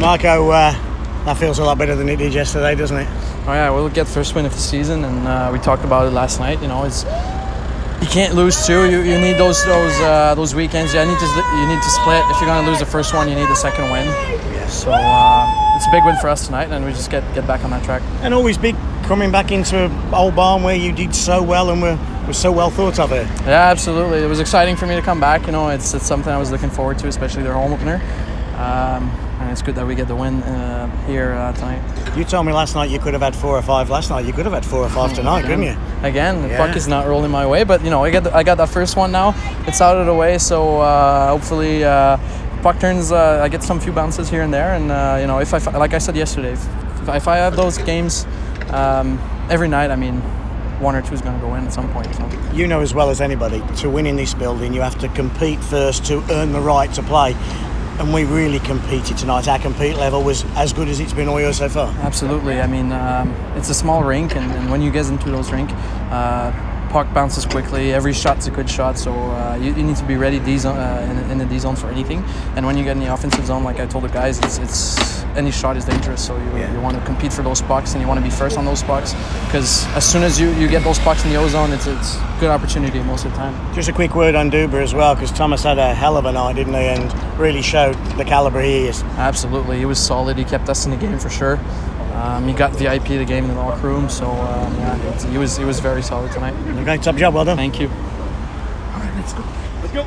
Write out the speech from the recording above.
Marco, uh, that feels a lot better than it did yesterday, doesn't it? Oh yeah, we'll get first win of the season, and uh, we talked about it last night. You know, it's you can't lose two. You, you need those those uh, those weekends. Yeah, you need to you need to split. If you're gonna lose the first one, you need the second win. So uh, it's a big win for us tonight, and we just get get back on that track. And always big coming back into Old Barn where you did so well and were, were so well thought of here. Yeah, absolutely. It was exciting for me to come back. You know, it's it's something I was looking forward to, especially their home opener. Um, and it's good that we get the win uh, here uh, tonight. You told me last night you could have had four or five last night. You could have had four or five tonight, couldn't you? Again, the Yeah. puck is not rolling my way, but you know, I get the, I got that first one now. It's out of the way, so uh, hopefully uh, puck turns. Uh, I get some few bounces here and there, and uh, you know, if I like I said yesterday, if, if I have those games um, every night, I mean, one or two is going to go in at some point. So. You know as well as anybody, to win in this building, you have to compete first to earn the right to play. And we really competed tonight. Our compete level was as good as it's been all year so far. Absolutely. I mean, um, it's a small rink, and, and when you get into those rink, uh, puck bounces quickly. Every shot's a good shot, so uh, you, you need to be ready D zone, uh, in, in the D zone for anything. And when you get in the offensive zone, like I told the guys, it's, it's any shot is dangerous. So you, Yeah. you want to compete for those pucks, and you want to be first on those pucks, because as soon as you, you get those pucks in the O zone, it's it's a good opportunity most of the time. Just a quick word on Duber as well, because Thomas had a hell of a night, didn't he? And really showed the calibre he is. Absolutely, he was solid. He kept us in the game for sure. Um, he got VIP the game in the locker room, so um, yeah, it's- he was he was very solid tonight. Okay, top job, well done. Thank you. All right, let's go. Let's go.